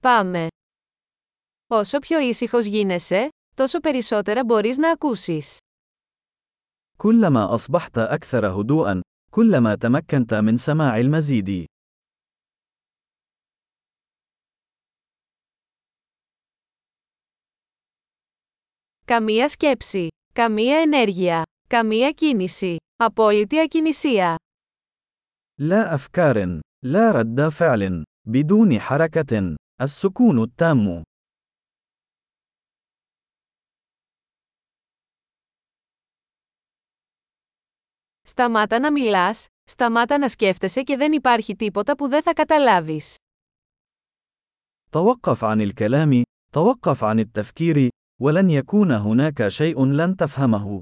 Πάμε. Όσο πιο ήσυχος γίνεσαι, τόσο περισσότερα μπορείς να ακούσεις. كلما أصبحت أكثر هدوءًا، كلما تمكنت من سماع المزيد. Καμία σκέψη, καμία ενέργεια, καμία κίνηση, απόλυτη ακινησία. لا أفكار، لا رد فعل، بدون حركة، السكون التام. Σταμάτα να μιλάς, σταμάτα να σκέφτεσαι και δεν υπάρχει τίποτα που δεν θα καταλάβεις. توقف عن الكلام، توقف عن التفكير، ولن يكون هناك شيء لن تفهمه.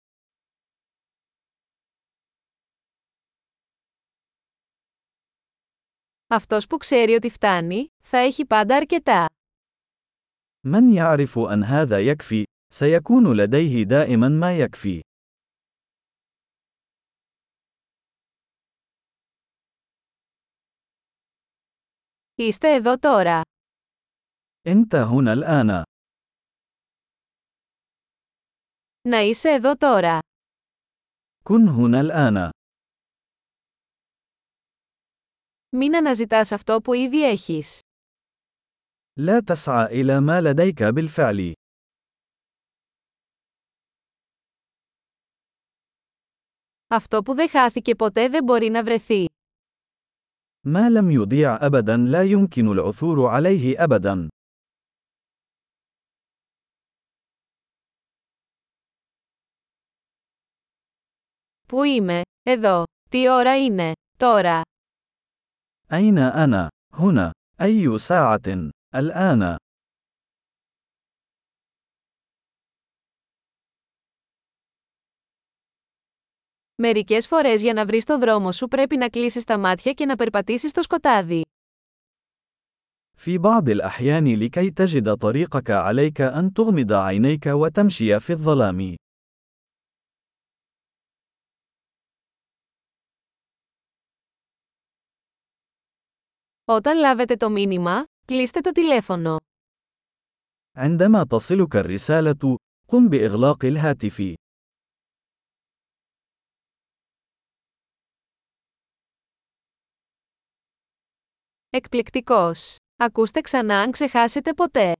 Αυτός που ξέρει ότι φτάνει, θα έχει πάντα αρκετά. من يعرف أن هذا يكفي، سيكون لديه دائما ما يكفي. Είστε εδώ τώρα. أنت هنا الآن. Να είσαι εδώ τώρα. كن هنا الآن. Μην αναζητάς αυτό που ήδη έχεις. لا تسعى إلى ما لديك بالفعل. Αυτό που δεν χάθηκε ποτέ δεν μπορεί να βρεθεί. ما لم يضيع أبدا لا يمكن العثور عليه أبدا. Πού είμαι, εδώ. Τι ώρα είναι, τώρα. أين أنا؟ هنا. أي ساعة؟ الآن. Μερικές φορές για να βρεις το δρόμο σου πρέπει να κλείσεις τα μάτια και να περπατήσεις στο σκοτάδι. في بعض الأحيان لكي تجد طريقك عليك أن تغمض عينيك وتمشي في الظلام. Όταν λάβετε το μήνυμα, κλείστε το τηλέφωνο. عندما تصلك الرسالة، قم بإغلاق الهاتف. Εκπληκτικός! Ακούστε ξανά αν ξεχάσετε ποτέ.